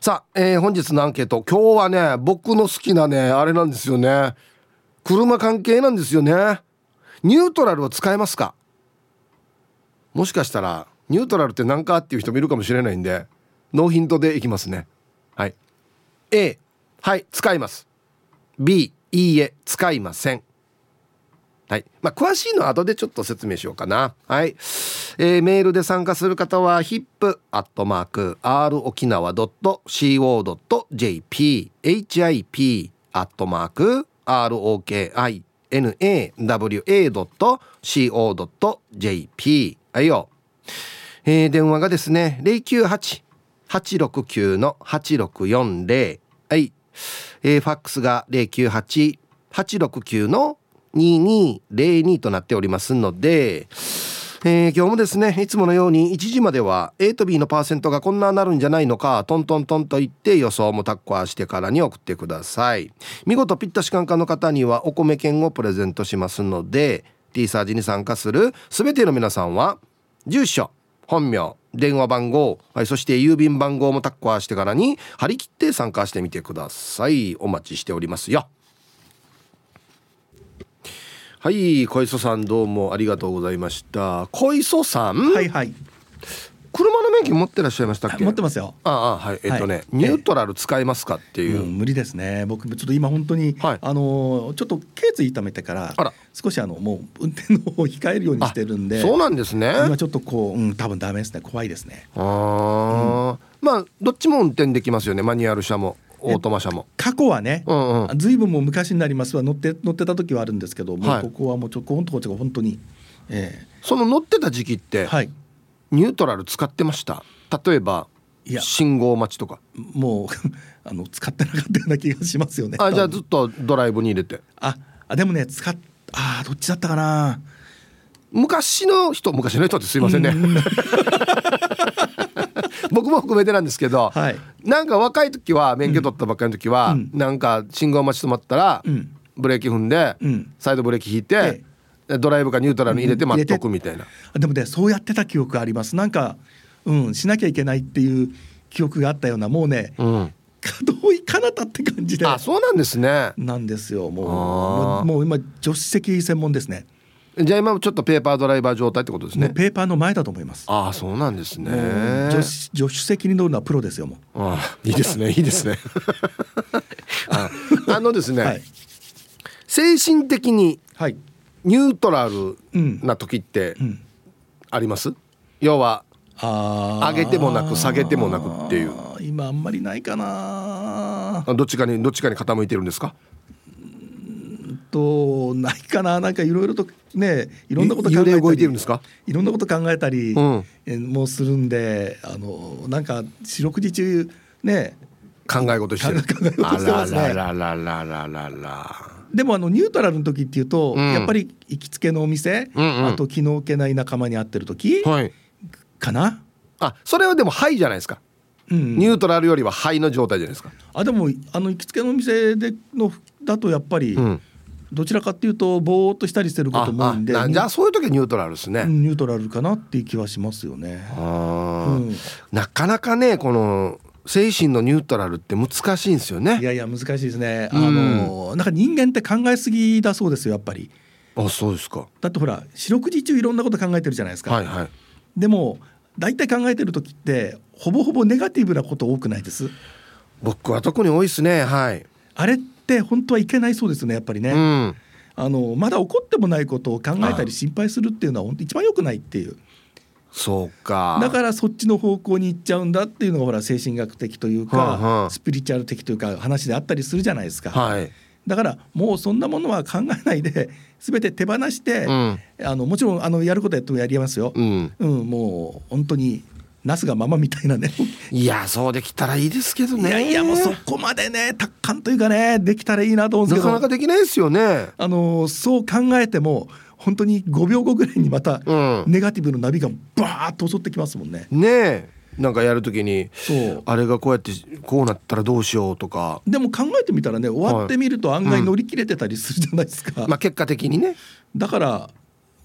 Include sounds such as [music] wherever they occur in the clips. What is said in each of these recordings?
さあ、えー、本日のアンケート。今日はね僕の好きなねあれなんですよね。車関係なんですよね。ニュートラルを使えますか？もしかしたらニュートラルって何かっていう人もいるかもしれないんでノーヒントでいきますね。はい。A はい使います。B いいえ使いません。はい。まあ、詳しいのは後でちょっと説明しようかな。はい、えー、メールで参加する方は hip.r 沖縄 .co.jp hip アットマーク ROKINAWA.co.jp はいよ、えー、電話がですね098-869-8640はい、えー、ファックスが098-869の2202となっておりますので、えー、今日もですねいつものように1時までは A と B のパーセントがこんななるんじゃないのかトントントンと言って予想もタッコアしてからに送ってください。見事ピッタシカンカの方にはお米券をプレゼントしますので T サージに参加する全ての皆さんは住所本名電話番号、はい、そして郵便番号もタッコアしてからに張り切って参加してみてください。お待ちしておりますよ。はい小磯さんどうもありがとうございました。小磯さんはいはい。車の免許持ってらっしゃいましたっけ？持ってますよ。ああはいえっ、ー、とね、はい、ニュートラル使いますかっていう、うん、無理ですね。僕ちょっと今本当に、はい、あのちょっと頸椎痛めてから少しあのもう運転の方を控えるようにしてるんでそうなんですね。今ちょっとこう、うん、多分ダメですね。怖いですね。ああ、うん、まあどっちも運転できますよね。マニュアル車もオートマ車も。過去はね、うんうん、ずいぶんも昔になりますは乗って乗ってた時はあるんですけども、はい、ここはもうちょこんとこっちが本当に、えー、その乗ってた時期って、はい、ニュートラル使ってました？例えばいや。信号待ちとか。もう [laughs] あの使ってなかったような気がしますよね。あじゃあずっとドライブに入れて。ああでもね使っあどっちだったかな。昔の人昔の人ってすいませんね [laughs] [laughs] 僕も含めてなんですけど、はい、なんか若い時は免許取ったばっかりの時は、うん、なんか信号待ち止まったら、うん、ブレーキ踏んで、うん、サイドブレーキ引いて、ドライブかニュートラルに入れて待っとくみたいな、でもねそうやってた記憶あります。なんかうんしなきゃいけないっていう記憶があったようなもうね、うん、どういかなたって感じで。あそうなんですね。なんですよもう。もう今助手席専門ですねじゃあ今ちょっとペーパードライバー状態ってことですね。ペーパーの前だと思います。ああ、そうなんですね。助助手席に乗るのはプロですよ。もう。ああ、いいですね。[laughs] いいですね。[laughs] ああのですね、はい、精神的にニュートラルな時ってあります？うんうん、要は上げてもなく下げてもなくっていう。今あんまりないかな。どっちかにどっちかに傾いてるんですか？とないかな。なんかいろいろとねいろんなこと考えたり。動いてるんですか？いろんなこと考えたりもするんで、あのなんか四六時中ね。考え事してる。考え事してますね。ららららららら。でもあのニュートラルの時っていうと、うん、やっぱり行きつけのお店、うんうん、あと気の置けない仲間に会ってる時、はい、かな。あそれはでも「はい」じゃないですか、うん、ニュートラルよりは「はい」の状態じゃないですか。あでもあの行きつけのお店でのだとやっぱり、うんどちらかっていうとぼーっとしたりしてることも多いんでじゃあそういう時はニュートラルですね、ニュートラルかなっていう気はしますよね、うん、なかなかねこの精神のニュートラルって難しいんですよね。いやいや難しいですね、うん、あのなんか人間って考えすぎだそうですよやっぱり。あそうですか。だってほら四六時中いろんなこと考えてるじゃないですか、はいはい、でも大体考えてる時ってほぼほぼネガティブなこと多くないです？僕は特に多いですねはい。あれって本当はいけないそうですねやっぱりね、うん、あのまだ起こってもないことを考えたり心配するっていうのは本当一番良くないっていう。そうか。だからそっちの方向に行っちゃうんだっていうのがほら精神学的というか、はあはあ、スピリチュアル的というか話であったりするじゃないですか。はい、だからもうそんなものは考えないで全て手放して、うん、あのもちろんあのやることやってもやりますよ、うん、うん、もう本当になすがままみたいなね。いやそうできたらいいですけどね。いやいやもうそこまでね達観というかねできたらいいなと思うんですけど。なかなかできないですよね。あのそう考えても本当に5秒後ぐらいにまたネガティブのナビがバーッと襲ってきますもんね。ねえ。なんかやるときにあれがこうやってこうなったらどうしようとか。でも考えてみたらね終わってみると案外乗り切れてたりするじゃないですか、はいうん、まあ結果的にね。だから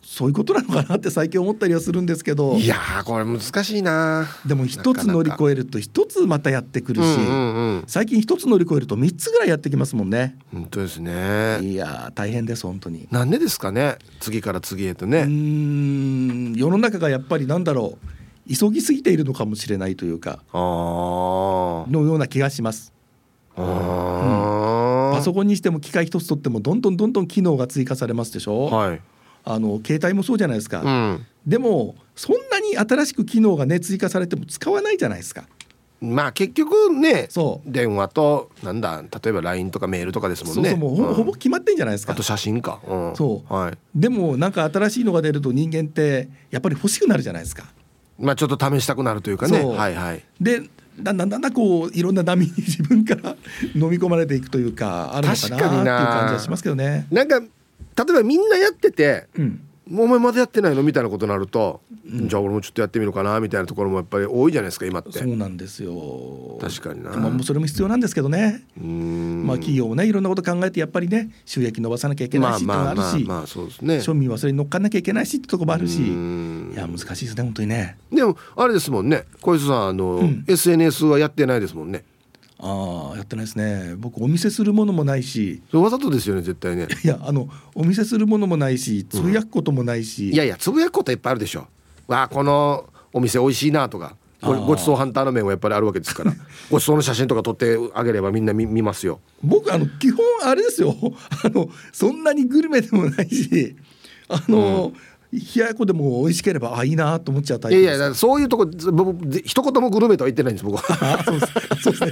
そういうことなのかなって最近思ったりはするんですけど。いやこれ難しいな。でも一つ乗り越えると一つまたやってくるし、うんうんうん、最近一つ乗り越えると3つぐらいやってきますもんね。本当ですね。いや大変です本当に。なんでですかね次から次へとね。うん世の中がやっぱりなんだろう急ぎすぎているのかもしれないというかのような気がします。あ、うん、パソコンにしても機械一つとってもどんどんどんどん機能が追加されますでしょ。はいあの携帯もそうじゃないですか、うん、でもそんなに新しく機能がね追加されても使わないじゃないですか。まあ結局ね電話となんだ例えば LINE とかメールとかですもんね。そうそうもうほ,、ぼほぼ決まってんじゃないですか。あと写真か、うん、そう、はい、でもなんか新しいのが出ると人間ってやっぱり欲しくなるじゃないですか。まあちょっと試したくなるというかね。はいはい。でだんだんだんだんこういろんな波に [laughs] 自分から [laughs] 飲み込まれていくというかあるのかなっていう感じはしますけどね。なんか例えばみんなやってて、うんお前まだやってないの？みたいなことになると、うん、じゃあ俺もちょっとやってみるかなみたいなところもやっぱり多いじゃないですか今って。そうなんですよ。確かにな。まあそれも必要なんですけどね。まあ企業もねいろんなこと考えてやっぱりね収益伸ばさなきゃいけないしっていうのがあるしまあそうですね。庶民はそれに乗っかんなきゃいけないしってとこもあるし。いや難しいですね本当にね。でもあれですもんね。小磯さんあの、うん、SNS はやってないですもんねああやってないですね。僕お見せするものもないし。わざとですよね絶対ね。[laughs] いやあのお見せするものもないしつぶやくこともないし、うん、いやいやつぶやくこといっぱいあるでしょ。わあこのお店美味しいなとか。ごちそうハンターの面はやっぱりあるわけですから。[laughs] ごちそうの写真とか撮ってあげればみんな見見ますよ。僕あの基本あれですよ。[laughs] あのそんなにグルメでもないし。あの、うん冷ややこでも美味しければあいいなと思っちゃうタイプいやいやそういうとこ僕一言もグルメとは言ってないんです僕は。そうです。そうですね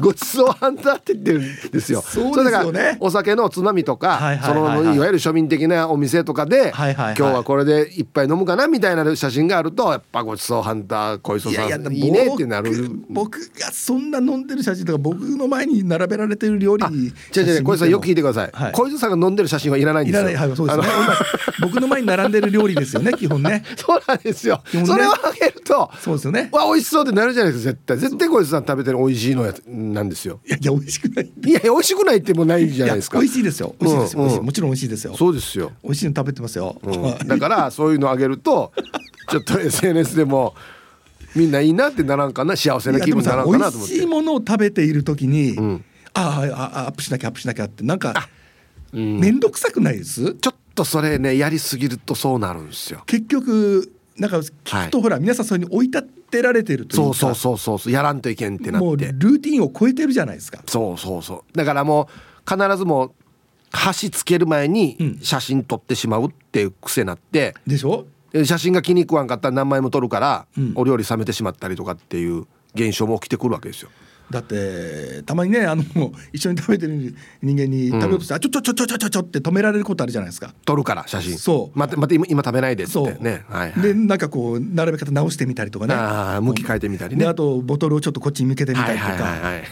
ごちそうハンターって言ってるんですよ。そうですよね。お酒のつまみとか、そのいわゆる庶民的なお店とかで、今日はこれで一杯飲むかなみたいな写真があるとやっぱごちそうハンター小磯さんいいねってなる。僕がそんな飲んでる写真とか僕の前に並べられてる料理に違う違う小磯さんよく聞いてください、はい、小磯さんが飲んでる写真はいらないんですよ。いらない、はい、そうですね。[laughs] 僕の前に並んでる料理ですよね基本ね。そうなんですよ、ね、それをあげるとそうですよね。わ美味しそうってなるじゃないですか絶対。絶対小磯さん食べてる美味しいのやなんですよ。いやいや美味しくない。いや美味しくないってもないじゃないですか。美味しいですよ。美味しいですよ、うん。うん、もちろん美味しいですよ。そうですよ。美味しいの食べてますよ、うん、だからそういうのあげると [laughs] ちょっと SNS でもみんないいなってならんかな。幸せな気分ならんかなと思って。美味しいものを食べている時に、うん、ああアップしなきゃアップしなきゃってなんか面倒、くさくないです？ちょっとそれねやりすぎるとそうなるんですよ。結局なんか聞くと、はい、ほら皆さんそれに追い立てられてるというかそうそうそうそうやらんといけんってなって。もうルーティンを超えてるじゃないですか。そうそうそう。だからもう必ずもう箸つける前に写真撮ってしまうっていう癖になって、でしょ？写真が気に食わんかったら何枚も撮るから、うん、お料理冷めてしまったりとかっていう現象も起きてくるわけですよ。だってたまにねあの一緒に食べてる人間に食べようとして、うん、あちょちょちょちょちょちょちょって止められることあるじゃないですか。撮るから写真。そう。待って待って今今食べないでってね、はいはい、でなんかこう並べ方直してみたりとかね。あ向き変えてみたりね。あとボトルをちょっとこっちに向けてみたりとか、はいはいはいはい、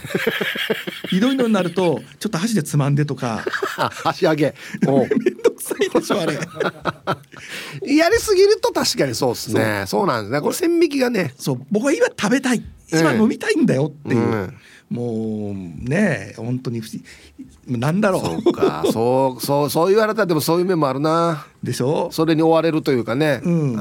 ひどいのになるとちょっと箸でつまんでとか。[laughs] 箸上げ。[laughs] めんどくさいでしょあれ。[laughs] やりすぎると確かにそうですね。そうなんですね。これ線引きがね。そう。僕は今食べたい今飲みたいんだよっていう、うんもうね本当に不思議。なんだろう。そうか。そうそうそう言われたらでもそういう面もあるな。でしょ？それに追われるというかね、うん、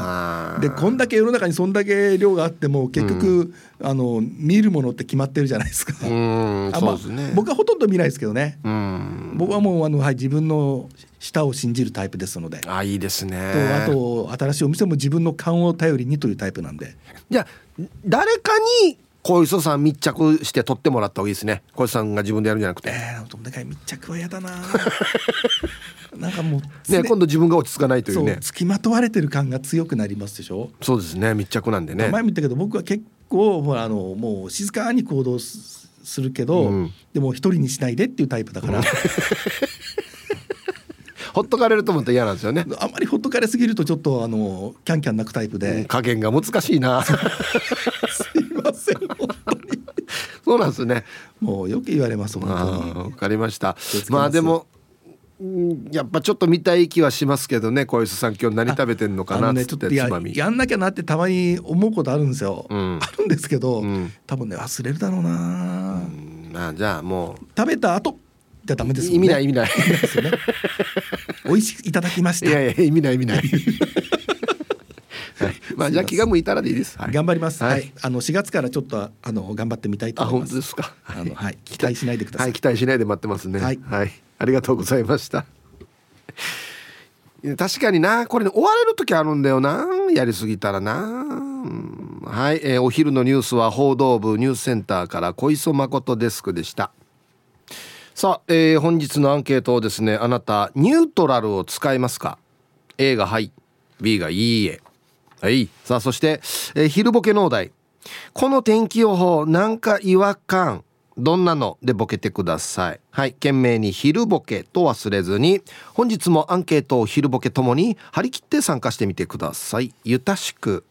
でこんだけ世の中にそんだけ量があっても結局、うん、あの見るものって決まってるじゃないですか。うんそうですね、僕はほとんど見ないですけどね。うん。僕はもうあの、はい、自分の舌を信じるタイプですので。あいいですね。とあと新しいお店も自分の勘を頼りにというタイプなんで。じゃあ誰かに小磯さん密着して撮ってもらった方がいいですね。小磯さんが自分でやるんじゃなくて。えー、でかい密着は嫌だな。[laughs] なんかもうね今度自分が落ち着かないというね。付きまとわれてる感が強くなりますでしょ？そうですね密着なんでね。前も言ったけど僕は結構ほらあのもう静かに行動するけど、うん、でも一人にしないでっていうタイプだから、う [laughs] んほっとかれると思って嫌なんですよね。あまりほっとかれすぎるとちょっとあのキャンキャン泣くタイプで、加減が難しいな [laughs] せん本当に。そうなんですね。もうよく言われます本当に。わかりました。まあでもやっぱちょっと見たい気はしますけどね小磯さん今日何食べてんのかなっつってつまみ。やんなきゃなってたまに思うことあるんですよ、うん、あるんですけど、うん、多分ね忘れるだろうな、うん、あじゃあもう。食べた後じゃダメですね。意味ない意味ない。[laughs] 美味しくいただきました。いやいや意味ない意味ないはい、まあじゃあ気が向いたらでいいです。はい、頑張ります。はい、あの4月からちょっとあの頑張ってみたいと思います。本当ですか？あのはい、期待しないでください。はい、期待しないで待ってますね。はい、はい、ありがとうございました。確かにな。これ、ね、追われる時あるんだよな。やりすぎたらな。はい、えー、お昼のニュースは報道部ニュースセンターから小磯誠デスクでした。さあ、えー、本日のアンケートをですねあなたニュートラルを使いますか？A がはい。B がいいえはい。さあそして、えー、昼ボケ農大この天気予報なんか違和感。どんなのでボケてください。はい。懸命に昼ボケと忘れずに。本日もアンケートを昼ボケともに張り切って参加してみてください。ゆたしく。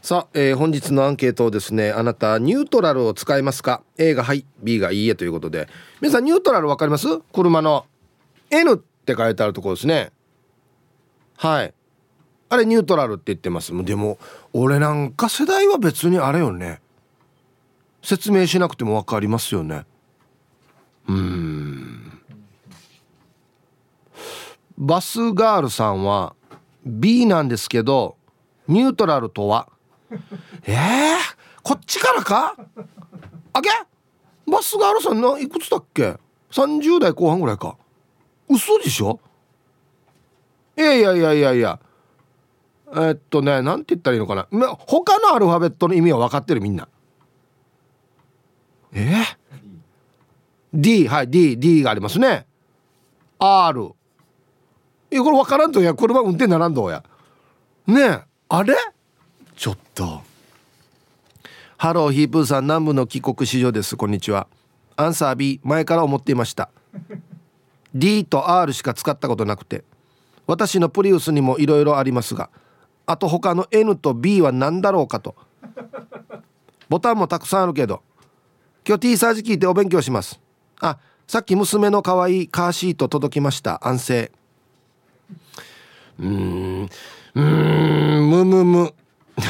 さあ、えー、本日のアンケートをですねあなたニュートラルを使いますか？A がはい B がいいえということで。皆さんニュートラル分かります？車の N って書いてあるところですね。はい。あれニュートラルって言ってます。でも俺なんか世代は別にあれよね。説明しなくても分かりますよね。うん。バスガールさんは B なんですけどニュートラルとは？えー、こっちからか？あけ？バスガールさんないくつだっけ？30代後半ぐらいか。嘘でしょ？いやいやいやいやいや。えっとねなんて言ったらいいのかな。他のアルファベットの意味は分かってるみんな。え？D はい DD がありますね。R えこれ分からんと。や車運転ならんどうや。ねえあれ？ちょっと。ハローヒープーさん南部の帰国子女です。こんにちは。アンサー B 前から思っていました。D と R しか使ったことなくて。私のプリウスにもいろいろありますが。あと他の N と B は何だろうかと。ボタンもたくさんあるけど。今日 T サージ聞いてお勉強します。あさっき娘の可愛いカーシート届きました。安静。うーん。うん。むむむ。[laughs]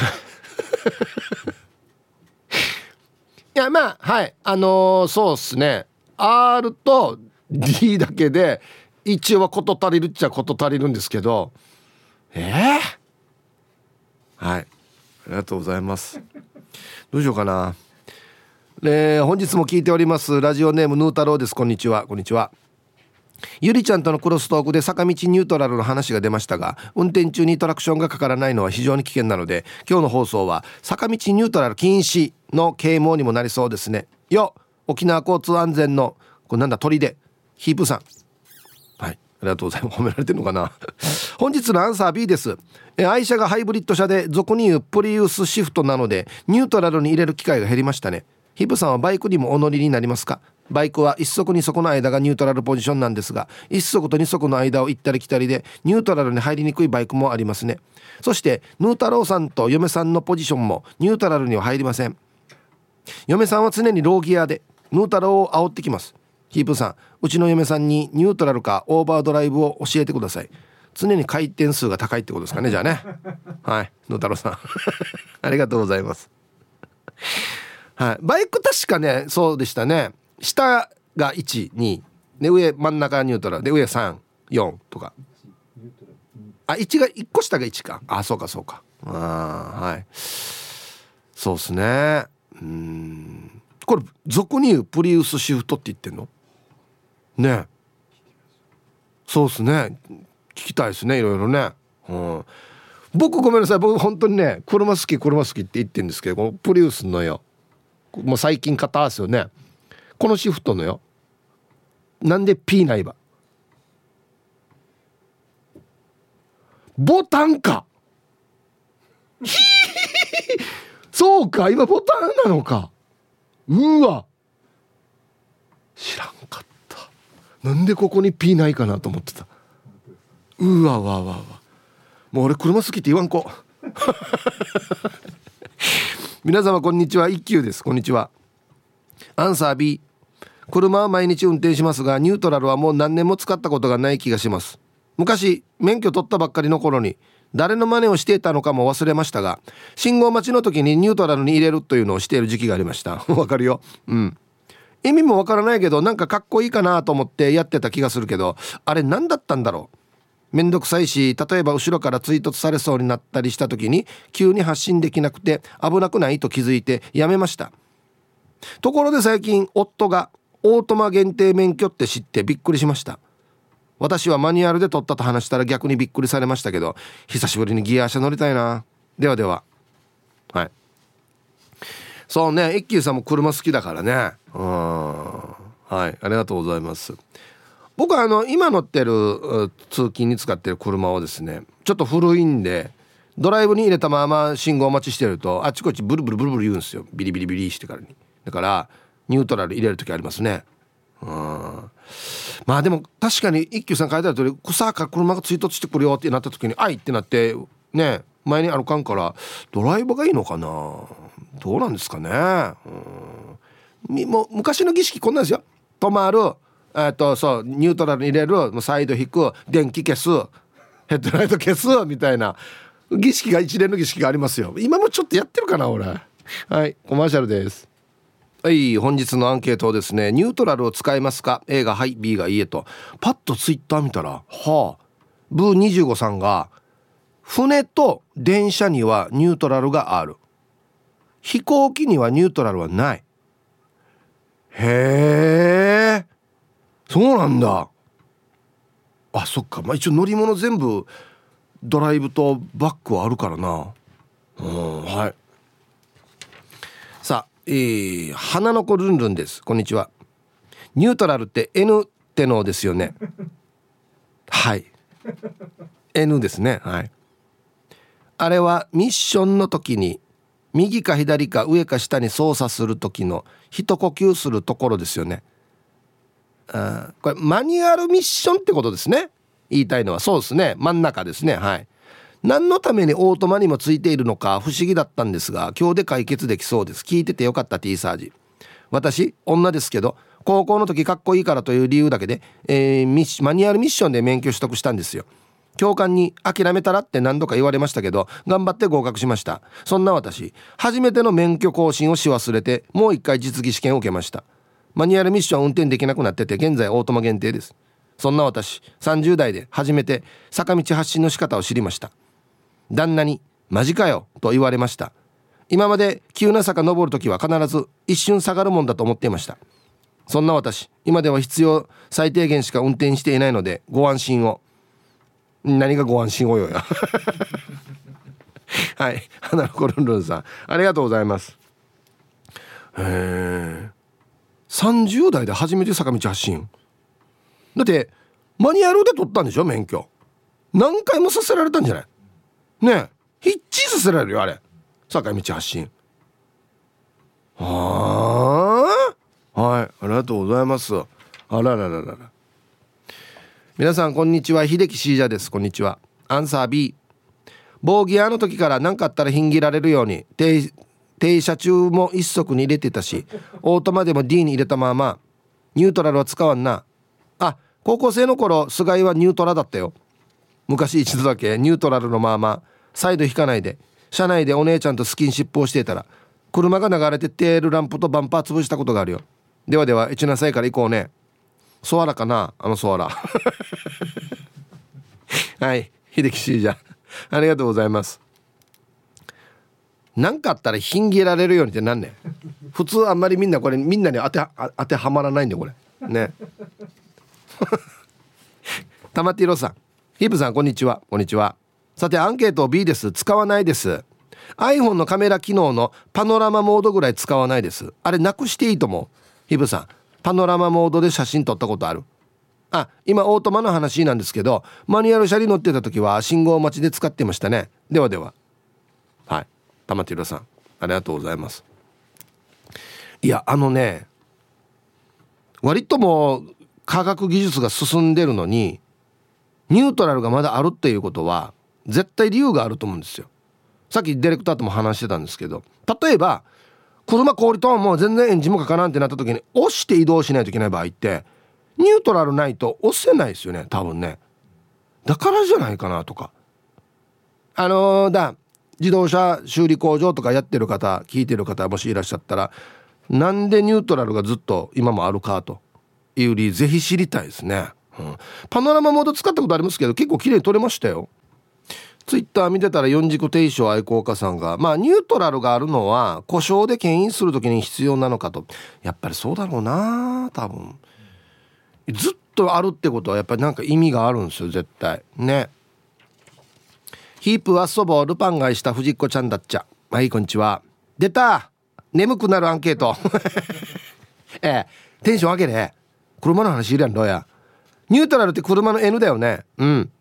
いやまあはい。あのー、そうっすね。R と D だけで一応は事足りるっちゃ事足りるんですけど。ええー、はい。ありがとうございます。どうしようかな。えー、本日も聞いております。ラジオネームヌー太郎です。こんにちは。こんにちは。ゆりちゃんとのクロストークで坂道ニュートラルの話が出ましたが運転中にトラクションがかからないのは非常に危険なので今日の放送は坂道ニュートラル禁止の啓蒙にもなりそうですね。よ沖縄交通安全のこれなんだ鳥でヒープさん。ありがとうございます。褒められてるのかな？[laughs] 本日のアンサー B です。愛車がハイブリッド車で俗に言うプリウスシフトなのでニュートラルに入れる機会が減りましたね。ヒブさんはバイクにもお乗りになりますか？バイクは一足二足の間がニュートラルポジションなんですが一足と二足の間を行ったり来たりでニュートラルに入りにくいバイクもありますね。そしてヌー太郎さんと嫁さんのポジションもニュートラルには入りません。嫁さんは常にローギアでヌー太郎を煽ってきます。ヒープさんうちの嫁さんにニュートラルかオーバードライブを教えてください。常に回転数が高いってことですかねじゃあね。[laughs] はいヌー太郎さん。[laughs] ありがとうございます。はい、バイク確かねそうでしたね。下が12で上真ん中ニュートラル。で上34とか。あ1が1個下が1か。あそうかそうか。あはい。そうっすね。うん。これ俗に言うプリウスシフトって言ってんの？ね。そうっすね。聞きたいですねいろいろね。うん。僕ごめんなさい。僕本当にね車好き車好きって言ってるんですけどこのプリウスのよ。もう最近買ったですよね。このシフトのよ。なんで P ないばボタンか。そうか今ボタンなのか。うわ。知らんかった。なんでここに P ないかなと思ってた。うわわわわ。もう俺車好きって言わんこ。[laughs] 皆様こんにちは。一休です。こんにちは。アンサー B 車は毎日運転しますがニュートラルはもう何年も使ったことがない気がします。昔免許取ったばっかりの頃に誰の真似をしていたのかも忘れましたが信号待ちの時にニュートラルに入れるというのをしている時期がありました。[laughs] わかるよ。うん。意味もわからないけどなんかかっこいいかなと思ってやってた気がするけどあれ何だったんだろう？めんどくさいし例えば後ろから追突されそうになったりした時に急に発進できなくて危なくないと気づいてやめました。ところで最近夫がオートマ限定免許って知ってびっくりしました。私はマニュアルで取ったと話したら逆にびっくりされましたけど久しぶりにギア車乗りたいな。ではでは。はい。そうね。一休さんも車好きだからね。うん。はい。ありがとうございます。僕はあの今乗ってる通勤に使ってる車をですねちょっと古いんでドライブに入れたまま信号待ちしてるとあっちこっちブルブルブルブル言うんですよ。ビリビリビリしてからに。だからニュートラル入れる時ありますね。うん。まあでも確かに一休さん書いてある通り草か車が追突してくるよってなった時に「あい!」ってなってね前に歩かんからドライブがいいのかな。どうなんですかね。うん。もう昔の儀式こんなんですよ。止まるえっとそうニュートラルに入れるサイド引く電気消すヘッドライト消すみたいな。儀式が一連の儀式がありますよ。今もちょっとやってるかな俺。はいコマーシャルです。はい本日のアンケートですねニュートラルを使いますか？A がはい B がいいえと。パッとツイッター見たらはあブー25さんが船と電車にはニュートラルがある。飛行機にはニュートラルはない。へえ。そうなんだ。あそっか。まあ一応乗り物全部ドライブとバックはあるからな。うんはい。さあえー、花の子ルンルンです。こんにちは。ニュートラルって N ってのですよね。はい。N ですね。はい。あれはミッションの時に右か左か上か下に操作する時の一呼吸するところですよね。あこれマニュアルミッションってことですね。言いたいのは。そうですね。真ん中ですね。はい。何のためにオートマにもついているのか不思議だったんですが今日で解決できそうです。聞いててよかった T サージ。私女ですけど高校の時かっこいいからという理由だけで、えー、マニュアルミッションで免許取得したんですよ。教官に諦めたらって何度か言われましたけど頑張って合格しました。そんな私初めての免許更新をし忘れてもう一回実技試験を受けました。マニュアルミッション運転できなくなってて現在オートマ限定です。そんな私30代で初めて坂道発進の仕方を知りました。旦那に「マジかよ」と言われました。今まで急な坂登る時は必ず一瞬下がるもんだと思っていました。そんな私今では必要最低限しか運転していないのでご安心を。何がご安心をよや。[laughs] はい。花のコルンルンさん。ありがとうございます。へえ30代で初めて坂道発進。だってマニュアルで取ったんでしょ免許。何回もさせられたんじゃない？ねえ。ひっちりさせられるよあれ。坂道発進。はあ？はい。ありがとうございます。あららららら。皆さんこんにちは。秀樹シージャです。こんにちは。アンサー B ボーギアの時から何かあったらひんぎられるように。停停車中も一足に入れてたしオートマでも D に入れたままニュートラルは使わんな。あ高校生の頃菅井はニュートラだったよ。昔一度だけニュートラルのままサイド引かないで車内でお姉ちゃんとスキンシップをしていたら車が流れてテールランプとバンパー潰したことがあるよ。ではでは1なさいから行こうね。ソアラかな？あのソアラ。[laughs] はい。秀樹シージャありがとうございます。何かあったらひんぎられるようにってなんね普通あんまりみんなこれみんなに当て当てはまらないんでこれ。ね。[laughs] 玉ティロさん。ヒープさんこんにちは。こんにちは。さてアンケート B です。使わないです。iPhone のカメラ機能のパノラマモードぐらい使わないです。あれなくしていいと思う？ヒープさんパノラマモードで写真撮ったことある。あ今オートマの話なんですけどマニュアル車に乗ってた時は信号待ちで使ってましたね。ではでは。はい。玉城さんありがとうございます。いやあのね割ともう科学技術が進んでるのにニュートラルがまだあるっていうことは絶対理由があると思うんですよ。さっきディレクターとも話してたんですけど例えば車氷ともう全然エンジンもかからんってなった時に押して移動しないといけない場合ってニュートラルないと押せないですよね多分ね。だからじゃないかなとか。あのー、だ自動車修理工場とかやってる方聞いてる方もしいらっしゃったらなんでニュートラルがずっと今もあるかと。いう理由ぜひ知りたいですね。うん、パノラマモード使ったことありますけど結構綺麗に撮れましたよ。ツイッター見てたら四軸停止愛好家さんがまあニュートラルがあるのは故障で牽引する時に必要なのかと。やっぱりそうだろうな多分。ずっとあるってことはやっぱりなんか意味があるんですよ絶対。ね。ヒープはそぼルパン買いした藤子ちゃんだっちゃ。はいこんにちは。出た。眠くなるアンケート。[laughs] ええ。テンション上げれ。車の話いるやんどうや。ニュートラルって車の N だよね。うん。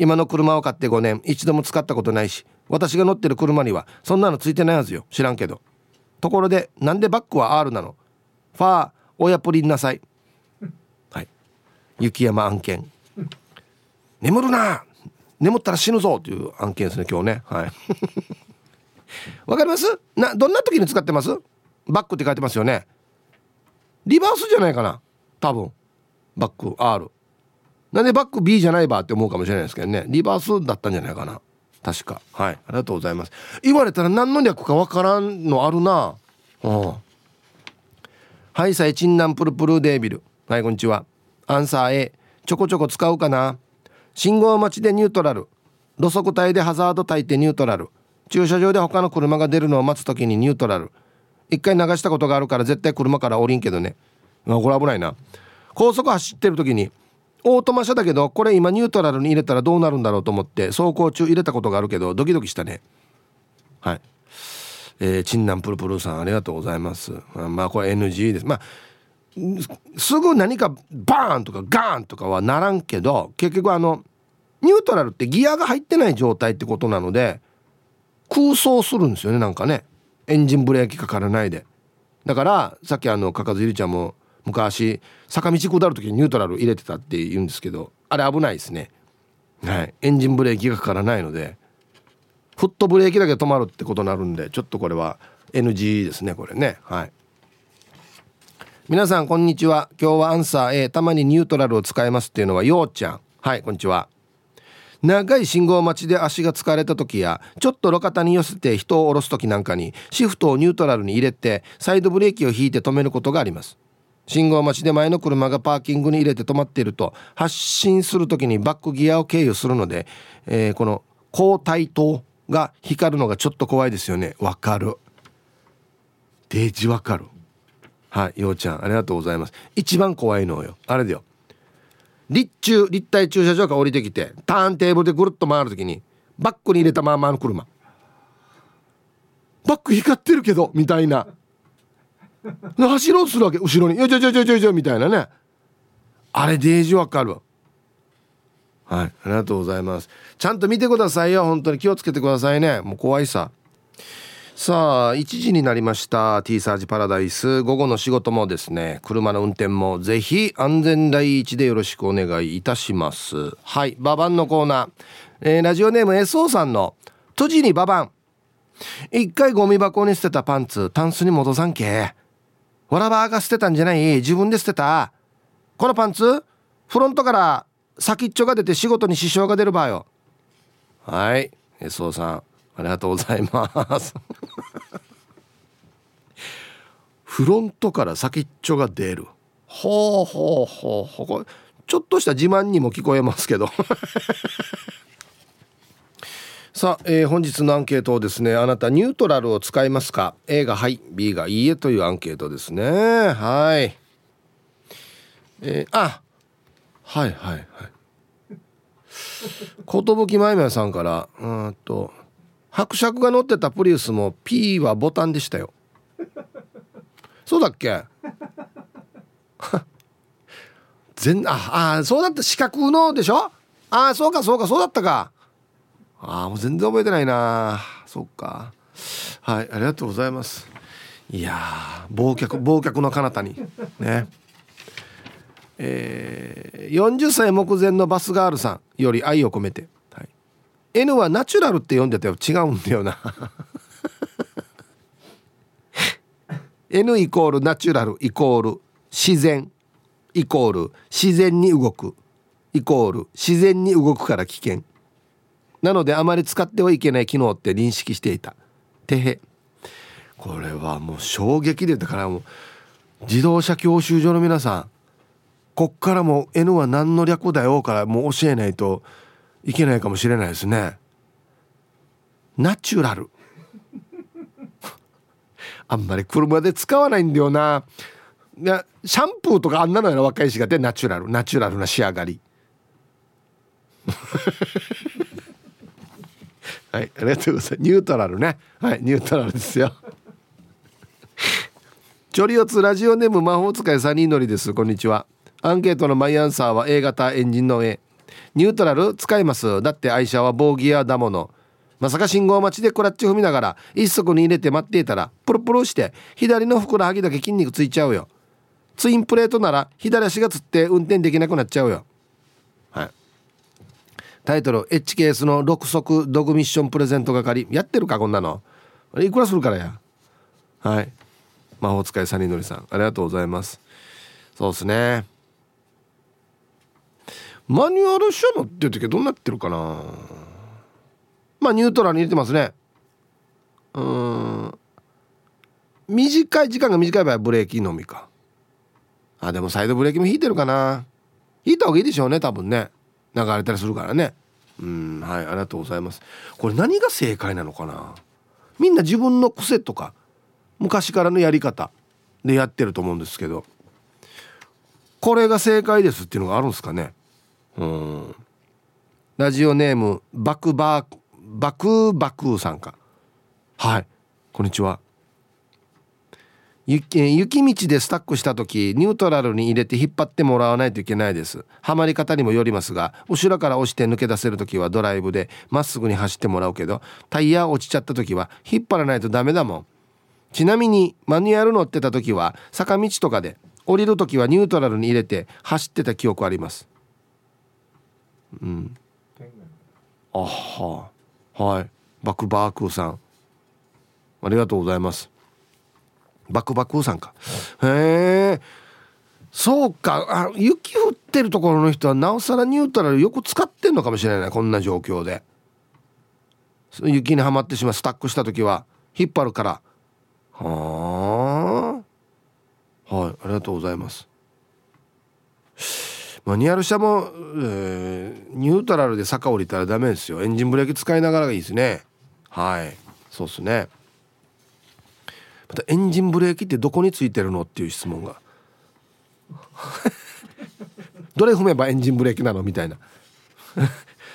今の車を買って5年一度も使ったことないし私が乗ってる車にはそんなのついてないはずよ。知らんけど。ところでなんでバックは R なの？ファー親プリンなさい。[laughs] はい。雪山案件。眠るな！眠ったら死ぬぞという案件ですね今日ね。はい。[laughs] わかります？などんな時に使ってます？バックって書いてますよね。リバースじゃないかな多分。バック R なんでバック B じゃないばって思うかもしれないですけどね。リバースだったんじゃないかな。確か。はい。ありがとうございます。言われたら何の略かわからんのあるな。うん。はいさいチンナンプルプルデービル。はいこんにちは。アンサー A ちょこちょこ使うかな。信号待ちでニュートラル。路側帯でハザード焚いてニュートラル。駐車場で他の車が出るのを待つ時にニュートラル。一回流したことがあるから絶対車から降りんけどね。あこれ危ないな。高速走ってる時にオートマ車だけどこれ今ニュートラルに入れたらどうなるんだろうと思って走行中入れたことがあるけどドキドキしたね。はい。えー、チンナンプルプルさんありがとうございます。まあこれ NG です。まあすぐ何かバーンとかガーンとかはならんけど結局あのニュートラルってギアが入ってない状態ってことなので空想するんですよねなんかね。エンジンブレーキかからないで。だからさっきあのかかずゆりちゃんも昔坂道下る時にニュートラル入れてたって言うんですけどあれ危ないですね。はい。エンジンブレーキがかからないのでフットブレーキだけ止まるってことになるんでちょっとこれは NG ですねこれね。はい。皆さんこんにちは。今日はアンサー A たまにニュートラルを使いますっていうのはようちゃん。はいこんにちは。長い信号待ちで足が疲れた時やちょっと路肩に寄せて人を降ろす時なんかにシフトをニュートラルに入れてサイドブレーキを引いて止めることがあります。信号待ちで前の車がパーキングに入れて止まっていると発進する時にバックギアを経由するので、えー、この交代灯が光るのがちょっと怖いですよね。わかる。デージわかる。はいようちゃんありがとうございます。一番怖いのよ。あれだよ。立中立体駐車場から降りてきてターンテーブルでぐるっと回る時にバックに入れたままの車。バック光ってるけどみたいな。走ろうとするわけ後ろに「よちょちょちょちょちょ」みたいなね。あれデージわかるはいありがとうございます。ちゃんと見てくださいよ。本当に気をつけてくださいね。もう怖いさ。さあ1時になりました。T サージパラダイス。午後の仕事もですね車の運転もぜひ安全第一でよろしくお願いいたします。はいババンのコーナー、えー、ラジオネーム SO さんの「閉じにババン」一回ゴミ箱に捨てたパンツタンスに戻さんけ。わらばが捨てたんじゃない？自分で捨てた？このパンツ？フロントから先っちょが出て仕事に支障が出る場合よ。はい。SO さんありがとうございます。[laughs] フロントから先っちょが出る。ほうほうほうほう。ちょっとした自慢にも聞こえますけど。さあ、えー、本日のアンケートをですねあなたニュートラルを使いますか？A がはい B がいいえというアンケートですね。はい。えー、あはいはいはい。寿まゆめさんからうんと伯爵が乗ってたプリウスも P はボタンでしたよ。そうだっけ？[laughs] 全ああそうだった。四角のでしょ？ああそうかそうかそうだったか。ああもう全然覚えてないな。そっか。はいありがとうございます。いや忘却忘却の彼方に。ね。えー、40歳目前のバスガールさんより愛を込めて。はい。N はナチュラルって読んでたよ違うんだよな。[laughs] N イコールナチュラルイコール自然イコール自然に動く。イコール自然に動くから危険。なのであまり使ってはいけない機能って認識していた。てへ。これはもう衝撃でだからもう自動車教習所の皆さんこっからも N は何の略だよからもう教えないといけないかもしれないですね。ナチュラル。[laughs] あんまり車で使わないんだよな。シャンプーとかあんなのやな若い人がでナチュラル。ナチュラルな仕上がり。はいありがとうございます。ニュートラルね。はいニュートラルですよ。[laughs] チョリオツラジオネーム魔法使いサニーノリです。こんにちは。アンケートのマイアンサーは A 型エンジンの A ニュートラル使います。だって愛車はボーギアだもの。まさか信号待ちでクラッチ踏みながら一足に入れて待っていたらプルプルして左のふくらはぎだけ筋肉ついちゃうよ。ツインプレートなら左足がつって運転できなくなっちゃうよ。タイトル HKS の6速ドグミッションプレゼント係。やってるかこんなの。いくらするからや。はい。魔法使いサニーのりさん。ありがとうございます。そうですね。マニュアル車乗ってる時はどうなってるかな。まあニュートラルに入れてますね。うん。短い時間が短い場合はブレーキのみか。あでもサイドブレーキも引いてるかな。引いた方がいいでしょうね多分ね。流れたりするからね。うんはいありがとうございます。これ何が正解なのかな？みんな自分の癖とか昔からのやり方でやってると思うんですけど。これが正解ですっていうのがあるんですかね？うん。ラジオネームバクバーバクバクさんか。はい。こんにちは。雪雪道でスタックした時ニュートラルに入れて引っ張ってもらわないといけないです。はまり方にもよりますが後ろから押して抜け出せる時はドライブでまっすぐに走ってもらうけどタイヤ落ちちゃった時は引っ張らないとダメだもん。ちなみにマニュアル乗ってた時は坂道とかで降りる時はニュートラルに入れて走ってた記憶あります。うん。あはあは。い。バクバークーさん。ありがとうございますバクバクさんか。へえ。そうか。あ雪降ってるところの人はなおさらニュートラルよく使ってんのかもしれないこんな状況で。雪にはまってしまう。スタックした時は引っ張るから。はあ。はいありがとうございます。マニュアル車も、えー、ニュートラルで坂降りたらダメですよ。エンジンブレーキ使いながらがいいですね。はい。そうっすね。またエンジンブレーキってどこについてるのっていう質問が。[laughs] どれ踏めばエンジンブレーキなのみたいな。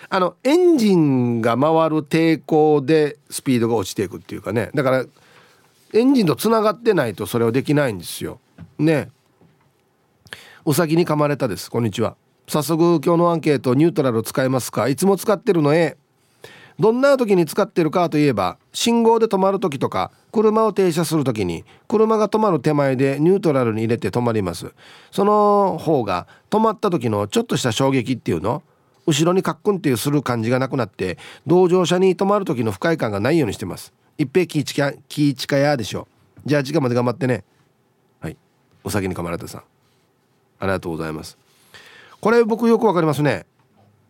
あのエンジンが回る抵抗でスピードが落ちていくっていうかね。だからエンジンとつながってないとそれはできないんですよ。ね。うさぎに噛まれたです。こんにちは。早速今日のアンケートニュートラル使えますか？いつも使ってるの A どんな時に使ってるかといえば信号で止まる時とか車を停車する時に車が止まる手前でニュートラルに入れて止まります。その方が止まった時のちょっとした衝撃っていうの後ろにカックンっていうする感じがなくなって同乗者に止まる時の不快感がないようにしてます。一平気ぃちかやでしょ。じゃあ時間まで頑張ってね。はい。お先に噛まれたさん。ありがとうございます。これ僕よくわかりますね。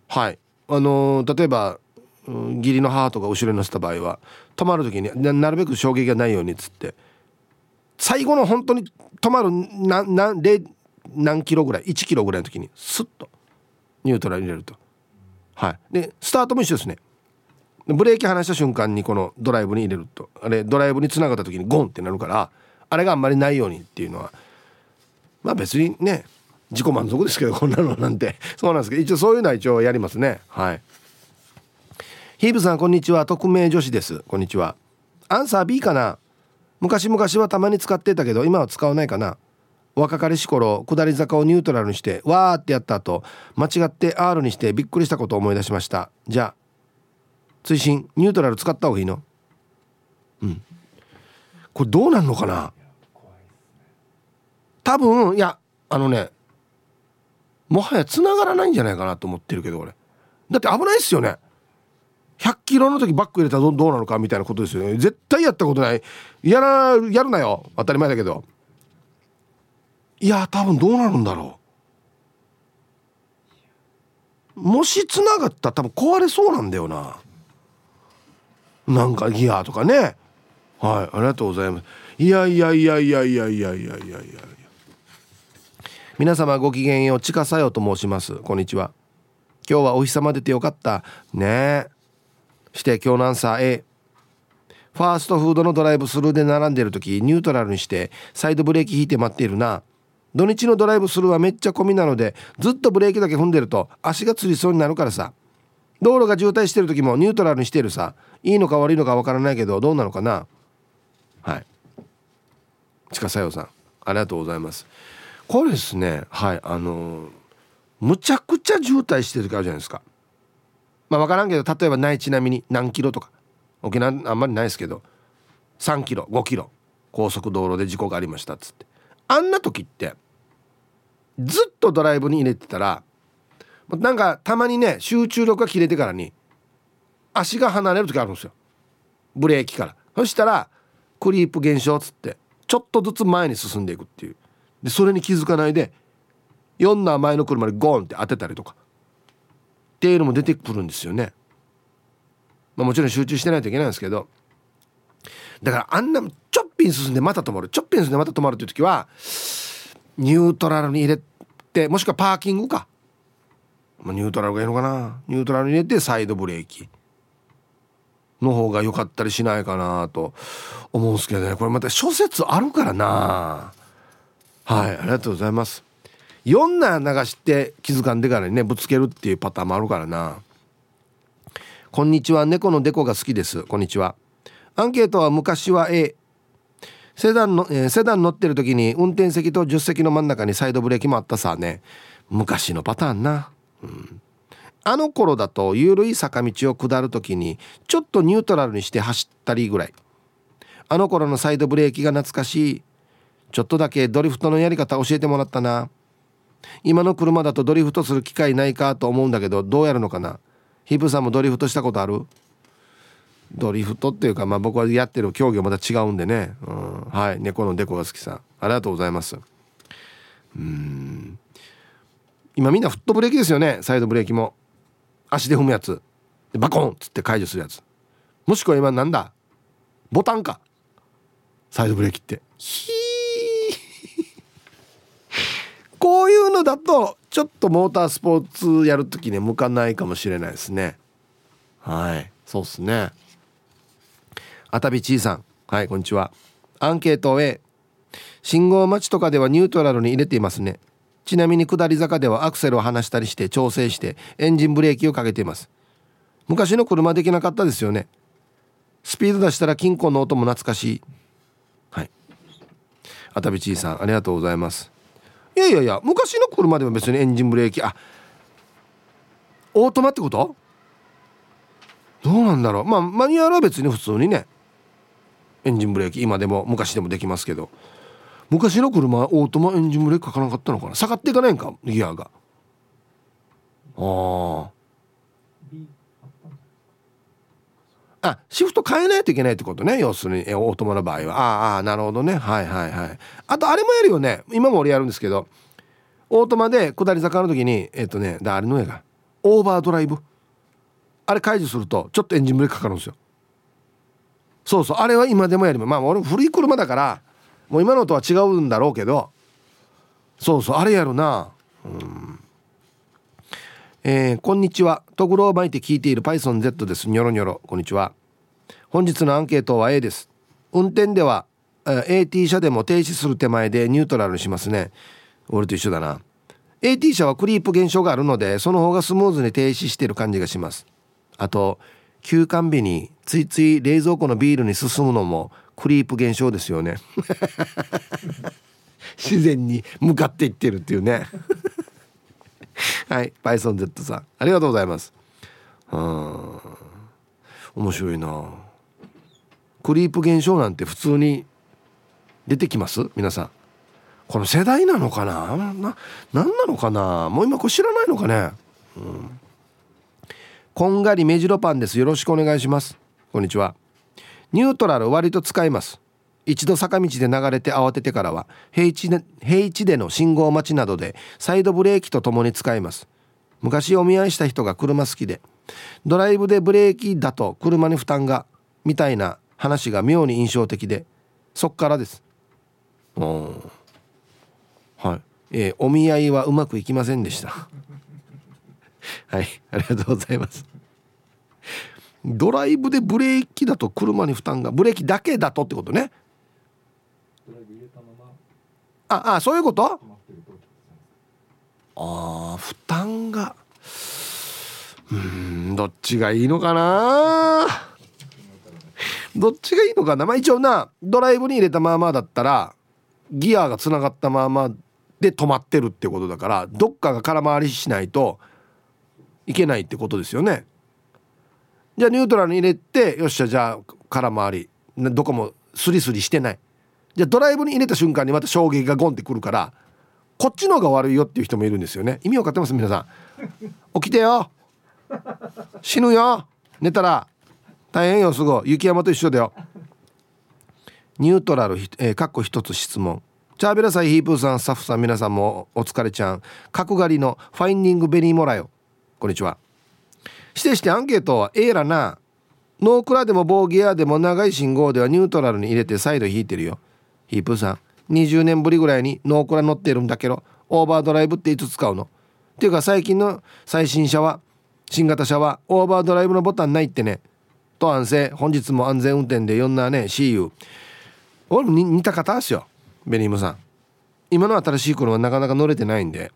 はい。あのー、例えば、うん、義理の母とか後ろに乗せた場合は止まる時になるべく衝撃がないようにっつって最後の本当に止まるなな何キロぐらい1キロぐらいの時にスッとニュートラル入れると。はい。でスタートも一緒ですね。ブレーキ離した瞬間にこのドライブに入れると。あれドライブにつながった時にゴンってなるからあれがあんまりないようにっていうのはまあ別にね自己満足ですけどこんなのなんて。そうなんですけど一応そういうのは一応やりますね。はい。ヒーブさんこんにちは。匿名女子です。こんにちは。アンサー B かな？昔々はたまに使ってたけど今は使わないかな？若かりし頃下り坂をニュートラルにしてわーってやった後間違って R にしてびっくりしたことを思い出しました。じゃあ追伸ニュートラル使った方がいいの？うん。これどうなんのかな？多分いやあのねもはや繋がらないんじゃないかなと思ってるけど俺。だって危ないっすよね。100キロの時バック入れたらどうなのかみたいなことですよね。絶対やったことない。やらやるなよ。当たり前だけど。いや多分どうなるんだろう。もしつながったら多分壊れそうなんだよな。なんかギアとかね。はいありがとうございます。いやいやいやいやいやいやいやいやいや。皆様ごきげんようちかさよと申します。こんにちは。今日はお日様出てよかった。ね。えして今日のアンサー A ファーストフードのドライブスルーで並んでる時ニュートラルにしてサイドブレーキ引いて待っているな。土日のドライブスルーはめっちゃ混みなのでずっとブレーキだけ踏んでると足がつりそうになるからさ。道路が渋滞してる時もニュートラルにしてるさ。いいのか悪いのかわからないけどどうなのかな。はい。近さよさんありがとうございます。これですねはいあの、むちゃくちゃ渋滞してる時あるじゃないですか。まあ分からんけど例えば内地並みに何キロとか沖縄あんまりないですけど3キロ5キロ高速道路で事故がありましたっつって。あんな時ってずっとドライブに入れてたらなんかたまにね集中力が切れてからに足が離れる時あるんですよ。ブレーキから。そしたらクリープ現象っつってちょっとずつ前に進んでいくっていう。でそれに気づかないで4な前の車にゴンって当てたりとか。っていうのも出てくるんですよね、まあ、もちろん集中してないといけないんですけど。だからあんなちょっぴん進んでまた止まる。ちょっぴん進んでまた止まるっていう時はニュートラルに入れてもしくはパーキングか、まあ、ニュートラルがいいのかな。ニュートラルに入れてサイドブレーキ。の方が良かったりしないかなと思うんですけどね。これまた諸説あるからな。はいありがとうございます。4な流して気づかんでからにねぶつけるっていうパターンもあるからな。こんにちは。猫のデコが好きです。こんにちは。アンケートは昔は A セダンの、えー、セダン乗ってる時に運転席と助手席の真ん中にサイドブレーキもあったさね。昔のパターンな、うん、あの頃だと緩い坂道を下る時にちょっとニュートラルにして走ったりぐらい。あの頃のサイドブレーキが懐かしい。ちょっとだけドリフトのやり方教えてもらったな。今の車だとドリフトする機会ないかと思うんだけどどうやるのかな？ヒブさんもドリフトしたことある？ドリフトっていうかまあ僕はやってる競技はまた違うんでね、うん、はい。猫のデコが好きさん。ありがとうございます。うん。今みんなフットブレーキですよね。サイドブレーキも。足で踏むやつ。でバコンっつって解除するやつ。もしくは今なんだ？ボタンか。サイドブレーキって。ヒー。こういうのだとちょっとモータースポーツやる時ね向かないかもしれないですね。はい。そうっすね。あたびちいさん。はいこんにちは。アンケート A 信号待ちとかではニュートラルに入れていますね。ちなみに下り坂ではアクセルを離したりして調整してエンジンブレーキをかけています。昔の車できなかったですよね。スピード出したら金庫の音も懐かしい。はい。あたびちいさんありがとうございます。いやいやいや昔の車では別にエンジンブレーキあオートマってこと？どうなんだろう？まあマニュアルは別に普通にねエンジンブレーキ今でも昔でもできますけど。昔の車オートマエンジンブレーキかかなかったのかな？下がっていかないんかギアが。あああシフト変えないといけないってことね要するにオートマの場合は。ああなるほどね。はいはいはい。あとあれもやるよね。今も俺やるんですけどオートマで下り坂の時にえっ、ー、とねあれの絵が？オーバードライブ。あれ解除するとちょっとエンジンブレーキかかるんですよ。そうそうあれは今でもやります。まあ俺古い車だからもう今のとは違うんだろうけどそうそうあれやるな。うん。えー、こんにちは。とぐろを巻いて聞いている PythonZ です。ニョロニョロ。こんにちは。本日のアンケートは A です。運転では AT 車でも停止する手前でニュートラルにしますね。俺と一緒だな。AT 車はクリープ現象があるのでその方がスムーズに停止している感じがします。あと休館日についつい冷蔵庫のビールに進むのもクリープ現象ですよね。[laughs] 自然に向かっていってるっていうね。[laughs] はいバイソン Z さんありがとうございます。うん面白いな。クリープ現象なんて普通に出てきます？皆さん。この世代なのかな？な何なのかな？もう今これ知らないのかね？うん。こんがり目白パンです。よろしくお願いします。こんにちは。ニュートラル割と使います。一度坂道で流れて慌ててからは平地で平地での信号待ちなどでサイドブレーキとともに使います。昔お見合いした人が車好きでドライブでブレーキだと車に負担がみたいな話が妙に印象的でそっからです。うんはい。えー、お見合いはうまくいきませんでした。[laughs] はい。ありがとうございます。ドライブでブレーキだと車に負担がブレーキだけだとってことね。ああそういうこと？あ負担が。うんどっちがいいのかな？どっちがいいのかな？まあ一応なドライブに入れたままだったらギアがつながったままで止まってるってことだからどっかが空回りしないといけないってことですよね。じゃあニュートラルに入れてよっしゃじゃあ空回り。どこもスリスリしてない。じゃドライブに入れた瞬間にまた衝撃がゴンってくるからこっちの方が悪いよっていう人もいるんですよね。意味分かってます？皆さん。[laughs] 起きてよ。死ぬよ。寝たら。大変よすぐ雪山と一緒だよ。ニュートラル、えー、かっこ一つ質問。チャーベラサイヒープーさんスタッフさん皆さんもお疲れちゃん。角刈りのファインディングベニーモラよ。こんにちは。してしてアンケートはええらな。ノークラでも棒ギアでも長い信号ではニュートラルに入れて再度引いてるよ。ヒープさん20年ぶりぐらいにノークラ乗ってるんだけどオーバードライブっていつ使うの？っていうか最近の最新車は新型車はオーバードライブのボタンないってね。と安静。本日も安全運転で呼んだね CU 俺も似た方ですよ。ベニームさん。今の新しい車はなかなか乗れてないんで。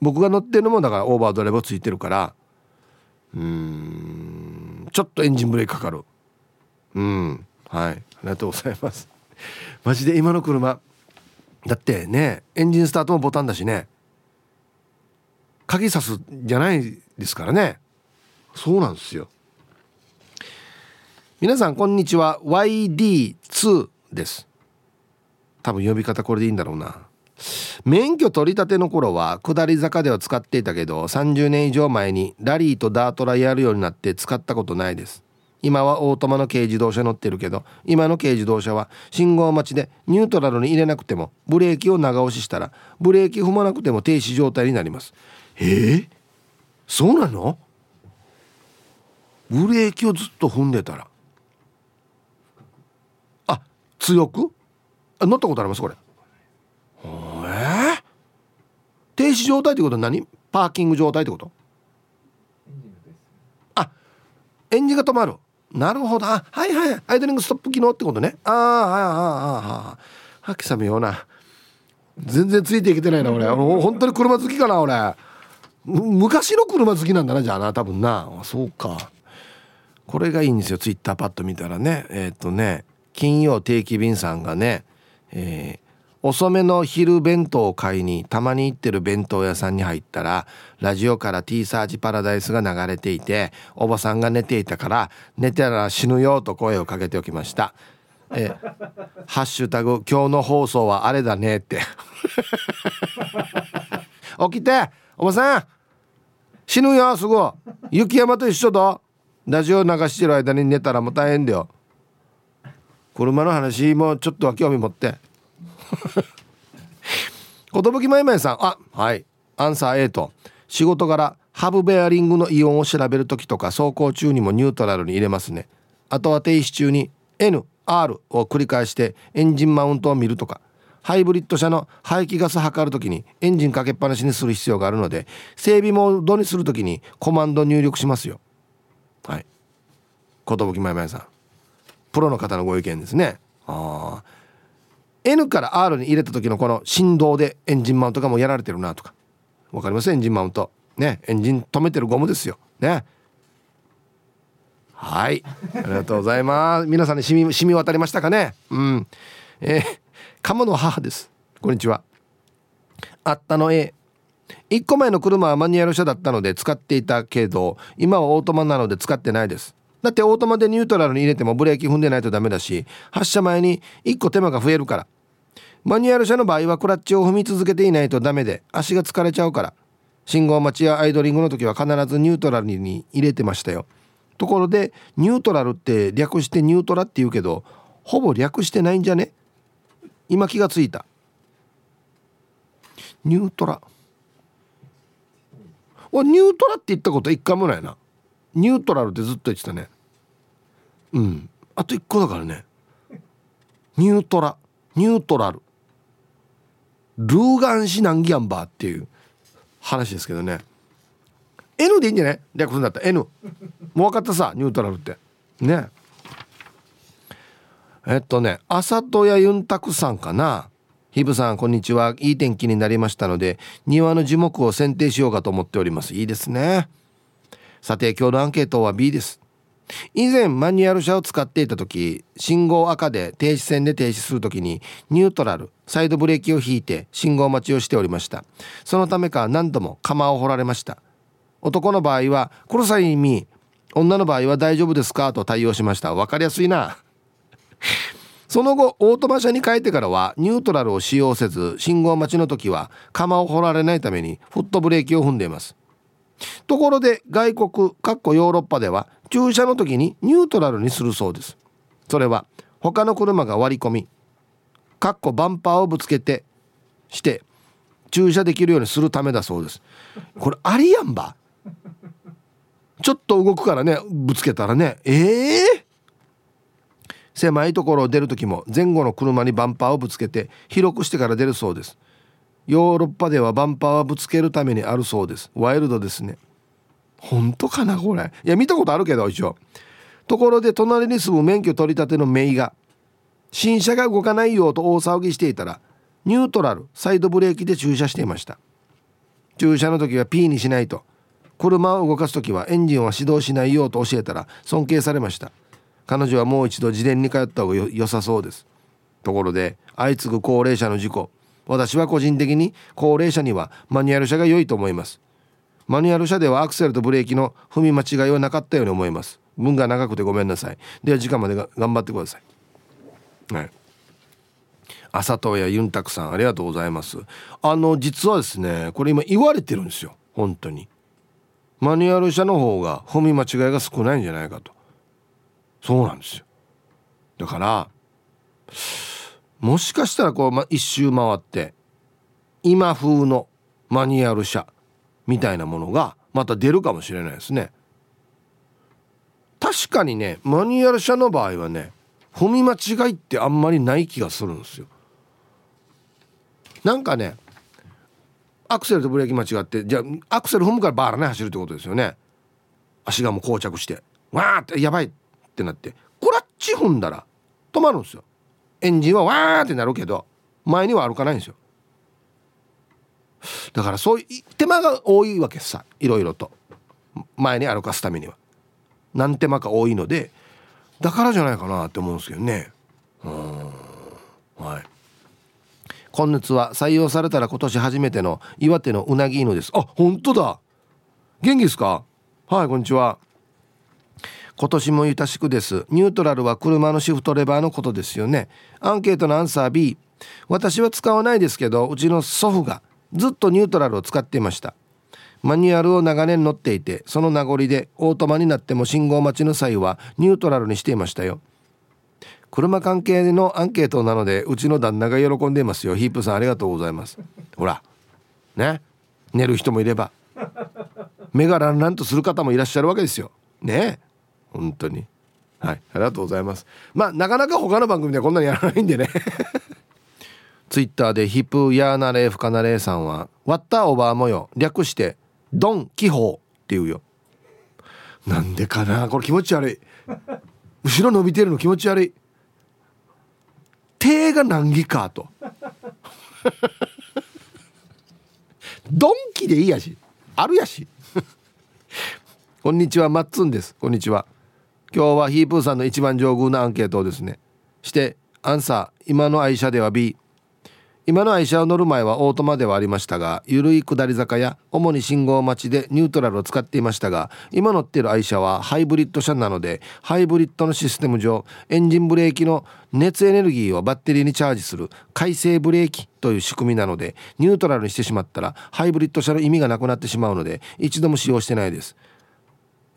僕が乗ってるのもだからオーバードライブついてるから。うん。ちょっとエンジンブレーキかかる。うん。はい。ありがとうございます。マジで今の車だってねエンジンスタートもボタンだしね。鍵さすじゃないですからね。そうなんですよ。皆さんこんにちは。YD2 です。多分呼び方これでいいんだろうな。免許取り立ての頃は下り坂では使っていたけど30年以上前にラリーとダートラやるようになって使ったことないです。今はオートマの軽自動車乗ってるけど今の軽自動車は信号待ちでニュートラルに入れなくてもブレーキを長押ししたらブレーキ踏まなくても停止状態になります。えー、そうなの？ブレーキをずっと踏んでたら。あ強く？あ乗ったことありますこれ。えー、停止状態ってことは何？パーキング状態ってこと？あエンジンが止まる。なるほど。あはいはい。アイドリングストップ機能ってことね。ああはいはいはいはいはきさめような。全然ついていけてないな俺。本当に車好きかな俺。昔の車好きなんだなじゃあな多分な。そうか。これがいいんですよ。ツイッターパッと見たらね。えっ、ー、とね。金曜定期便さんがね、えー、遅めの昼弁当を買いにたまに行ってる弁当屋さんに入ったらラジオから T サージパラダイスが流れていておばさんが寝ていたから寝てたら死ぬよと声をかけておきました。えハッシュタグ今日の放送はあれだねって。[laughs] 起きておばさん死ぬよすぐ雪山と一緒だラジオ流してる間に寝たらもう大変だよ。車の話もちょっとは興味持って。[laughs] 寿まいまいさん。あはい。アンサー A と。仕事柄ハブベアリングのイオンを調べる時とか走行中にもニュートラルに入れますね。あとは停止中に NR を繰り返してエンジンマウントを見るとか。ハイブリッド車の排気ガス測るときにエンジンかけっぱなしにする必要があるので整備モードにするときにコマンド入力しますよ。はい。寿まいまいさん。プロの方のご意見ですね。ああ N から R に入れた時のこの振動でエンジンマウントがもうやられてるなとか。わかります？エンジンマウント。ね。エンジン止めてるゴムですよ。ね。はい。ありがとうございます。皆さんに染み染み渡りましたかね？うん。えー鴨の母です。こんにちは。あったの A 1個前の車はマニュアル車だったので使っていたけど今はオートマなので使ってないです。だってオートマでニュートラルに入れてもブレーキ踏んでないとダメだし発車前に1個手間が増えるから。マニュアル車の場合はクラッチを踏み続けていないとダメで足が疲れちゃうから。信号待ちやアイドリングの時は必ずニュートラルに入れてましたよ。ところでニュートラルって略してニュートラって言うけどほぼ略してないんじゃね？今気がついた。ニュートラ。俺ニュートラって言ったこと一回もないな。ニュートラルってずっと言ってたね。うん。あと一個だからね。ニュートラ。ニュートラル。ルーガンシナンギャンバーっていう話ですけどね。N でいいんじゃない？略すんだった N もう分かったさニュートラルって。ね。えっとね朝戸屋ユンタクさんかな？ヒブさんこんにちは。いい天気になりましたので庭の樹木を剪定しようかと思っております。いいですね。さて今日のアンケートは B です。以前マニュアル車を使っていた時信号赤で停止線で停止する時にニュートラルサイドブレーキを引いて信号待ちをしておりました。そのためか何度も釜を掘られました。男の場合は「殺さ意味女の場合は大丈夫ですか?」と対応しました。分かりやすいな。その後オートマ車に変えてからはニュートラルを使用せず信号待ちの時は釜を掘られないためにフットブレーキを踏んでいます。ところで外国かっこヨーロッパでは駐車の時にニュートラルにするそうです。それは他の車が割り込みかっこバンパーをぶつけてして駐車できるようにするためだそうです。これありやんば。ちょっと動くからねぶつけたらね。ええー、狭いところを出る時も前後の車にバンパーをぶつけて広くしてから出るそうです。ヨーロッパではバンパーはぶつけるためにあるそうです。ワイルドですね。本当かなこれ。いや見たことあるけど一応。ところで隣に住む免許取り立てのメイが新車が動かないよと大騒ぎしていたらニュートラルサイドブレーキで駐車していました。駐車の時は P にしないと車を動かす時はエンジンは始動しないようと教えたら尊敬されました。彼女はもう一度自伝に通った方が良さそうです。ところで相次ぐ高齢者の事故。私は個人的に高齢者にはマニュアル車が良いと思います。マニュアル車ではアクセルとブレーキの踏み間違いはなかったように思います。文が長くてごめんなさい。では時間までが頑張ってください。はい。朝戸やユンタクさんありがとうございます。あの実はですねこれ今言われてるんですよ。本当に。マニュアル車の方が踏み間違いが少ないんじゃないかと。そうなんですよ。だからもしかしたらこう、ま、一周回って今風のマニュアル車みたいなものがまた出るかもしれないですね。確かにねマニュアル車の場合はね踏み間違いってあんまりない気がするんですよ。なんかねアクセルとブレーキ間違ってじゃあアクセル踏むからバーラね走るってことですよね。足がもう膠着してわーってやばいってなってクラッチ踏んだら止まるんですよ。エンジンはわーってなるけど前には歩かないんですよ。だからそういう手間が多いわけさいろいろと。前に歩かすためには。何手間か多いのでだからじゃないかなって思うんですけどね。うん。はい。今熱は採用されたら今年初めての岩手のうなぎ犬です。あ本当だ。元気ですか？はいこんにちは。今年もゆたしくです。ニュートラルは車のシフトレバーのことですよね。アンケートのアンサー B 私は使わないですけどうちの祖父がずっとニュートラルを使っていました。マニュアルを長年乗っていてその名残でオートマになっても信号待ちの際はニュートラルにしていましたよ。車関係のアンケートなのでうちの旦那が喜んでいますよ。ヒープさんありがとうございます。ほら。ね。寝る人もいれば。目がランランとする方もいらっしゃるわけですよ。ね。本当に。はい。ありがとうございます。まあなかなか他の番組ではこんなにやらないんでね。[laughs] ツイッターでヒップヤーナレーフカナレーさんはワッターオーバー模様略してドン気泡っていうよ。なんでかなこれ気持ち悪い。後ろ伸びてるの気持ち悪い。手が難儀かと。[laughs] ドンキでいいやし。あるやし。[laughs] こんにちはマッツンです。こんにちは。今日はヒープーさんの一番上宮なアンケートをですねしてアンサー今の愛車では B 今の愛車を乗る前はオートマではありましたが緩い下り坂や主に信号待ちでニュートラルを使っていましたが今乗っている愛車はハイブリッド車なのでハイブリッドのシステム上エンジンブレーキの熱エネルギーをバッテリーにチャージする回生ブレーキという仕組みなのでニュートラルにしてしまったらハイブリッド車の意味がなくなってしまうので一度も使用してないです。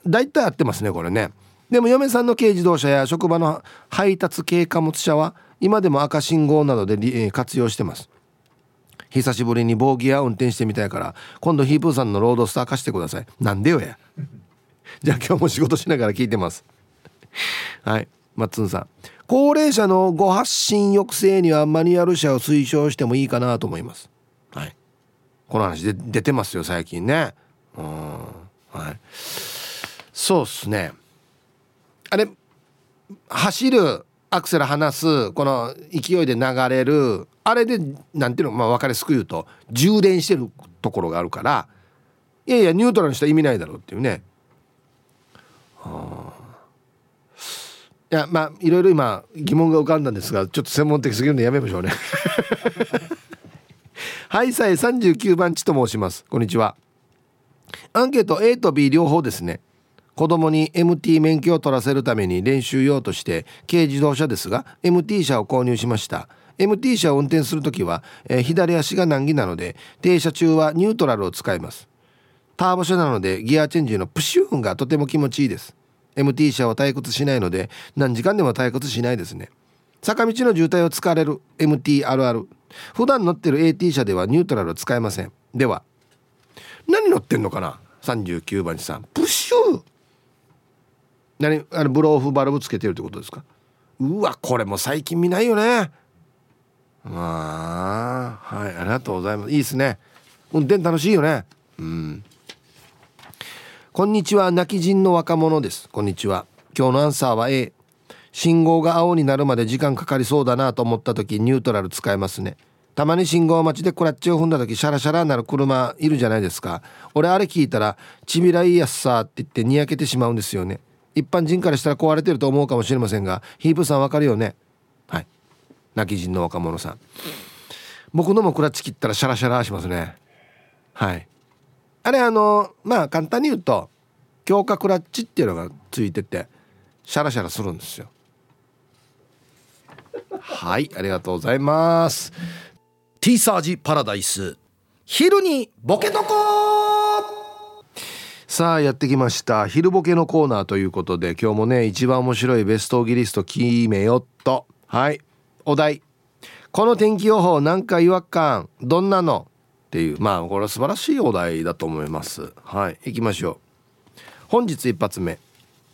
大体合ってますねこれね。でも嫁さんの軽自動車や職場の配達軽貨物車は今でも赤信号などで活用してます。久しぶりにボーギア運転してみたいから今度ヒープーさんのロードスター貸してください。なんでよや。[laughs] じゃあ今日も仕事しながら聞いてます。はい。マッツンさん。高齢者の誤発信抑制にはマニュアル車を推奨してもいいかなと思います。はい。この話で出てますよ最近ね。うん。はい。そうっすね。あれ走るアクセル離すこの勢いで流れるあれで何ていうのまあ分かりすく言うと充電してるところがあるからいやいやニュートラルにしたら意味ないだろうっていうね。はあいやまあいろいろ今疑問が浮かんだんですがちょっと専門的すぎるんでやめましょうね。はいさえ39番地と申します。こんにちは。アンケート A と B 両方ですね。子供に MT 免許を取らせるために練習用として軽自動車ですが MT 車を購入しました。MT 車を運転する時は、えー、左足が難儀なので停車中はニュートラルを使います。ターボ車なのでギアチェンジのプシューンがとても気持ちいいです。MT 車は退屈しないので何時間でも退屈しないですね。坂道の渋滞を使われる MT あるある。普段乗ってる AT 車ではニュートラルを使えません。では何乗ってんのかな？39番さん。プッシュー何あれブローフバルブつけてるってことですか？うわこれも最近見ないよね。まあはいありがとうございます。いいですね。運転楽しいよね。うん。こんにちは泣き人の若者です。こんにちは。今日のアンサーは A 信号が青になるまで時間かかりそうだなと思った時ニュートラル使えますね。たまに信号待ちでクラッチを踏んだ時シャラシャラになる車いるじゃないですか。俺あれ聞いたらちびらいやっさって言ってにやけてしまうんですよね。一般人からしたら壊れてると思うかもしれませんがヒープさんわかるよね？はい。泣き人の若者さん。僕のもクラッチ切ったらシャラシャラしますね。はい。あれあのまあ簡単に言うと強化クラッチっていうのがついててシャラシャラするんですよ。はいありがとうございます。ティーサージパラダイス。昼にボケとこさあやってきました。昼ボケのコーナーということで今日もね一番面白いベストギリスト決めよっと。はい。お題。この天気予報なんか違和感。どんなの？っていう。まあこれは素晴らしいお題だと思います。はい。行きましょう。本日一発目。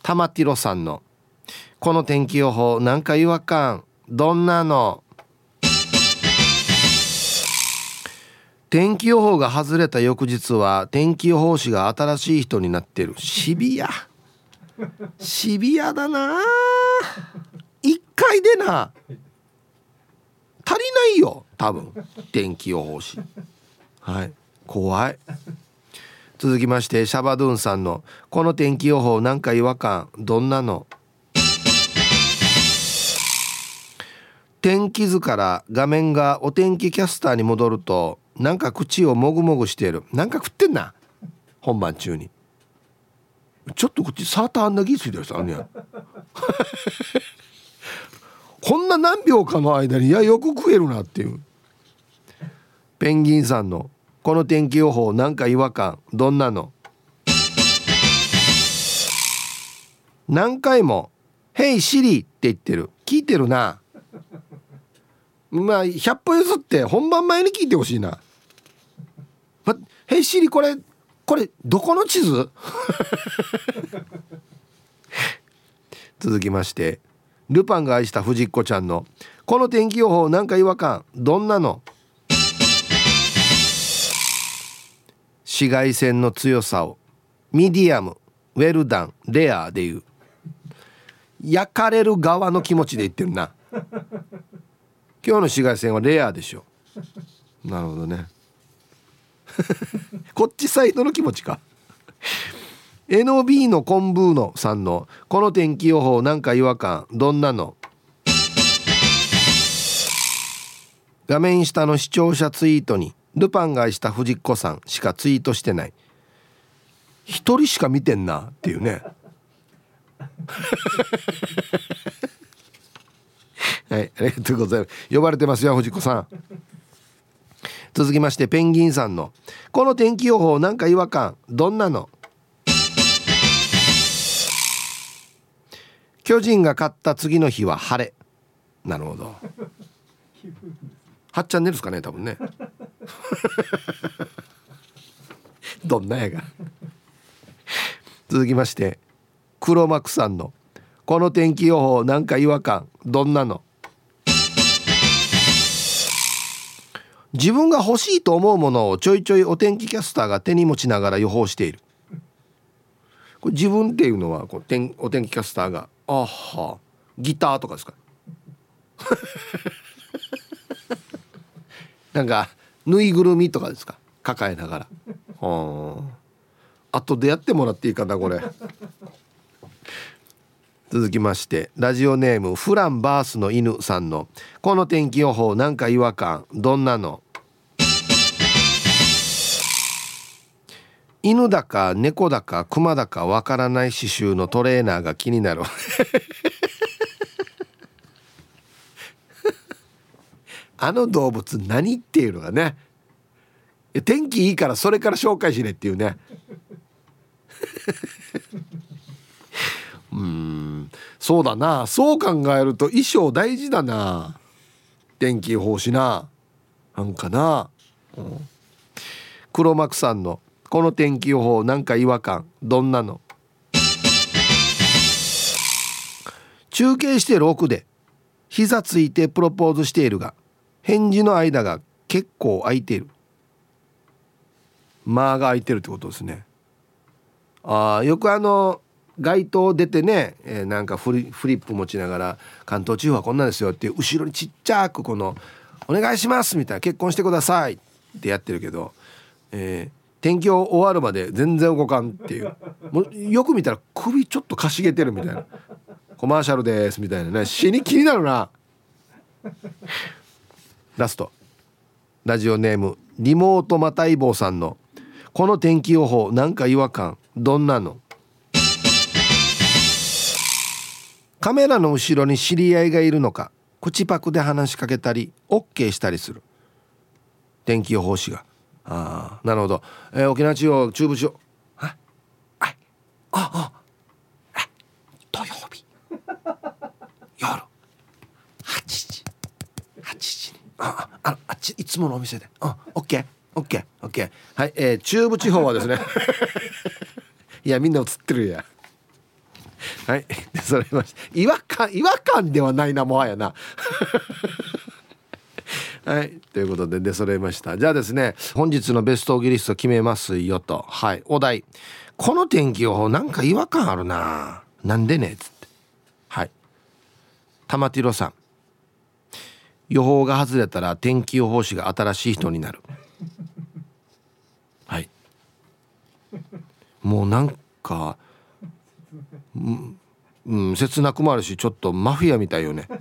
玉ティロさんの「この天気予報なんか違和感。どんなの?」天気予報が外れた翌日は天気予報士が新しい人になってる。シビア。シビアだな。一回でな。足りないよ多分。天気予報士。はい。怖い。続きましてシャバドゥンさんの「この天気予報なんか違和感どんなの?」天気図から画面がお天気キャスターに戻るとなんか口をもぐもぐしている。なんか食ってんな。本番中に。ちょっと口サーターアンダギーついてる人あんや。[laughs] こんな何秒かの間にいやよく食えるなっていう。ペンギンさんのこの天気予報なんか違和感どんなの？何回も「ヘイシリ」って言ってる。聞いてるな。まあ100歩譲って本番前に聞いてほしいな「ま、ヘイシリこれこれどこの地図? [laughs]」続きましてルパンが愛した藤子ちゃんの「この天気予報なんか違和感どんなの?」紫外線の強さをミディアムウェルダンレアでいう焼かれる側の気持ちで言ってるな今日の紫外線はレアでしょ。[laughs] なるほどね。[laughs] こっちサイドの気持ちか。NOB のコンブーノさんのこの天気予報なんか違和感どんなの？画面下の視聴者ツイートにルパンが愛した藤子さんしかツイートしてない。一人しか見てんなっていうね。[laughs] はいありがとうございます。呼ばれてますよ藤子さん。続きましてペンギンさんの「この天気予報なんか違和感どんなの?」巨人が勝った次の日は晴れ。なるほど。8チャンネルですかね多分ね。[laughs] どんなやが。続きまして黒幕さんの「この天気予報なんか違和感。どんなの？自分が欲しいと思うものをちょいちょいお天気キャスターが手に持ちながら予報している。これ自分っていうのはこう天お天気キャスターがあはギターとかですか？[laughs] なんかぬいぐるみとかですか？抱えながら。あ後でやってもらっていいかなこれ。続きましてラジオネームフランバースの犬さんの「この天気予報なんか違和感どんなの?」犬だか猫だか熊だかわからない刺繍のトレーナーが気になる。[laughs] あの動物何っていうのがね？天気いいからそれから紹介しねっていうね。うん。そうだな。そう考えると衣装大事だな。天気予報士な。なんかな、うん、黒幕さんのこの天気予報なんか違和感。どんなの？中継してる奥で。膝ついてプロポーズしているが。返事の間が結構空いている。間が空いてるってことですね。あよくあの街頭出てね、えー、なんかフリフリップ持ちながら関東地方はこんなんですよっていう後ろにちっちゃくこの「お願いします」みたいな「結婚してください」ってやってるけど、えー、天気を終わるまで全然動かんっていう。もうよく見たら首ちょっとかしげてるみたいな。コマーシャルですみたいな。ね死に気になるな。ラスト。ラジオネームリモートマタイボーさんの「この天気予報なんか違和感どんなの?」カメラの後ろに知り合いがいるのか口パクで話しかけたり OK したりする。天気予報士が。ああなるほど、えー、沖縄地方中部地方ああああ土曜日。夜。8時。8時に。あああっちいつものお店で。あオッケー。オッケー。オッケー。はい、えー、中部地方はですね。[laughs] いやみんな映ってるやはい。[laughs] それまし違和感違和感ではないなもはやな。[laughs] はい。ということで出揃いました。じゃあですね本日のベストオギリスト決めますよと。はい。お題。この天気予報なんか違和感あるな。なんでね？っつって。はい。玉ティロさん。予報が外れたら天気予報士が新しい人になる。はい。もうなんかうん、切なくもあるしちょっとマフィアみたいよね。[laughs]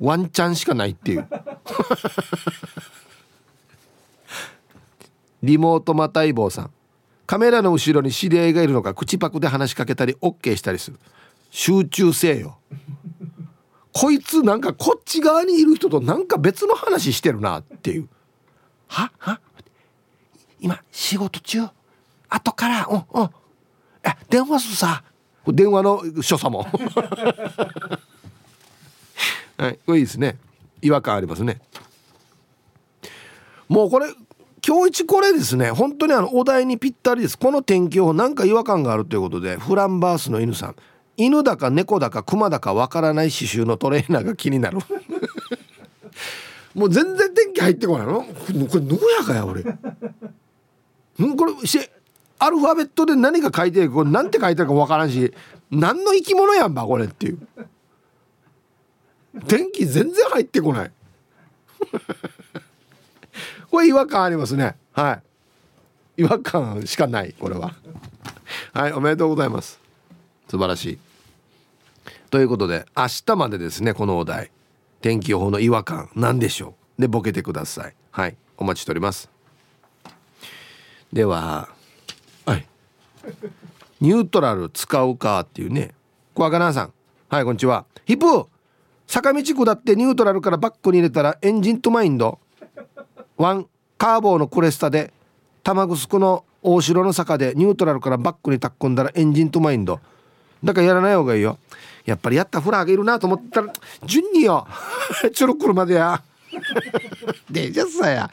ワンチャンしかないっていう。[laughs] リモートマタイボーさん。カメラの後ろに知り合いがいるのか口パクで話しかけたり OK したりする。集中せえよ。こいつなんかこっち側にいる人となんか別の話してるなっていう。は？は？今仕事中？後からうんうん。え電話すさ。電話の所作も。[laughs] はいこれいいですね。違和感ありますね。もうこれ今日一これですね。本当にあのお題にぴったりです。この天気予報なんか違和感があるということでフランバースの犬さん。犬だか猫だか熊だかわからない刺繍のトレーナーが気になる。[laughs] もう全然天気入ってこないの？これどうやかや俺。んこれしアルファベットで何が書いてるこれなんて書いてるかわからんし何の生き物やんばこれっていう。電気全然入ってこない。[laughs] これ違和感ありますね。はい。違和感しかないこれは。はいおめでとうございます。素晴らしい。ということで明日までですねこのお題。天気予報の違和感何でしょう。でボケてください。はいお待ちしております。でははい。ニュートラル使うかっていうね。小若菜さん。はいこんにちは。ヒップ坂道下ってニュートラルからバックに入れたらエンジンとマインド。ワンカーボーのクレスタで玉城の大城の坂でニュートラルからバックに突っ込んだらエンジンとマインド。だからやらない方がいいよ。やっぱりやったフラーがいるなと思ったら順によ。[laughs] ちょろ車でや。[laughs] でじゃさや。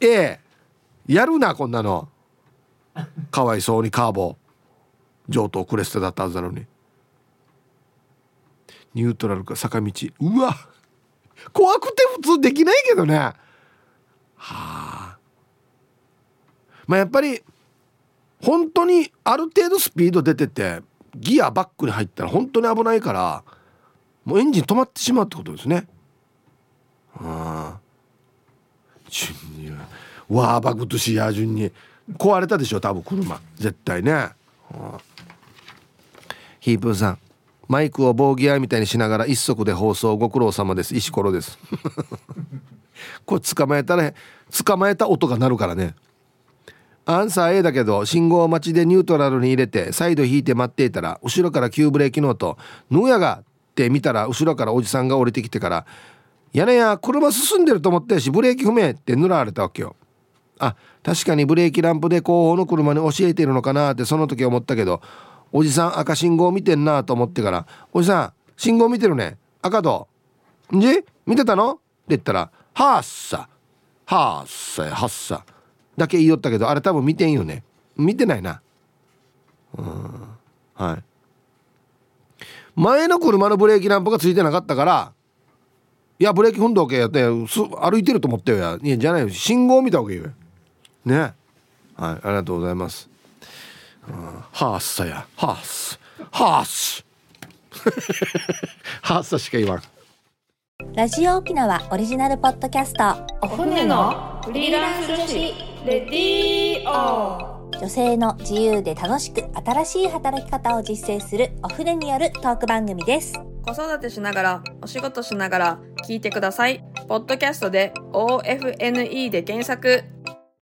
ええ。やるなこんなの。かわいそうにカーボ上等クレステだったはずなのに。ニュートラルか坂道。うわ怖くて普通できないけどね。はあ。まあやっぱり本当にある程度スピード出ててギアバックに入ったら本当に危ないからもうエンジン止まってしまうってことですね。あ。あ順にわーバグとしや順に壊れたでしょ多分車。絶対ね、はあ、ヒープーさん。マイクを棒ギアみたいにしながら一足で放送ご苦労様です。石ころです。[laughs] これ捕まえたら捕まえた音が鳴るからね。アンサー A だけど信号待ちでニュートラルに入れてサイド引いて待っていたら後ろから急ブレーキの音「ぬやが」って見たら後ろからおじさんが降りてきてから「屋根や車進んでると思ったしブレーキ踏め」って塗られたわけよ。あ確かにブレーキランプで後方の車に教えてるのかなってその時思ったけどおじさん赤信号見てんなと思ってから「おじさん信号見てるね。赤と。んじ？見てたの?」って言ったら「はっさ。はっさはっさ」だけ言いよったけどあれ多分見てんよね。見てないな。うん。はい。前の車のブレーキランプがついてなかったからいやブレーキ踏んどけやって歩いてると思ったよや。いやじゃないよ。信号見たわけよ。ね。はいありがとうございます。ハースさや。ハースハースハ [laughs] ースさしか言わん。ラジオ沖縄オリジナルポッドキャスト。お船のフリーランス女子。レディオ女性の自由で楽しく新しい働き方を実践するお船によるトーク番組です。子育てしながらお仕事しながら聞いてください。ポッドキャストで OFNE で検索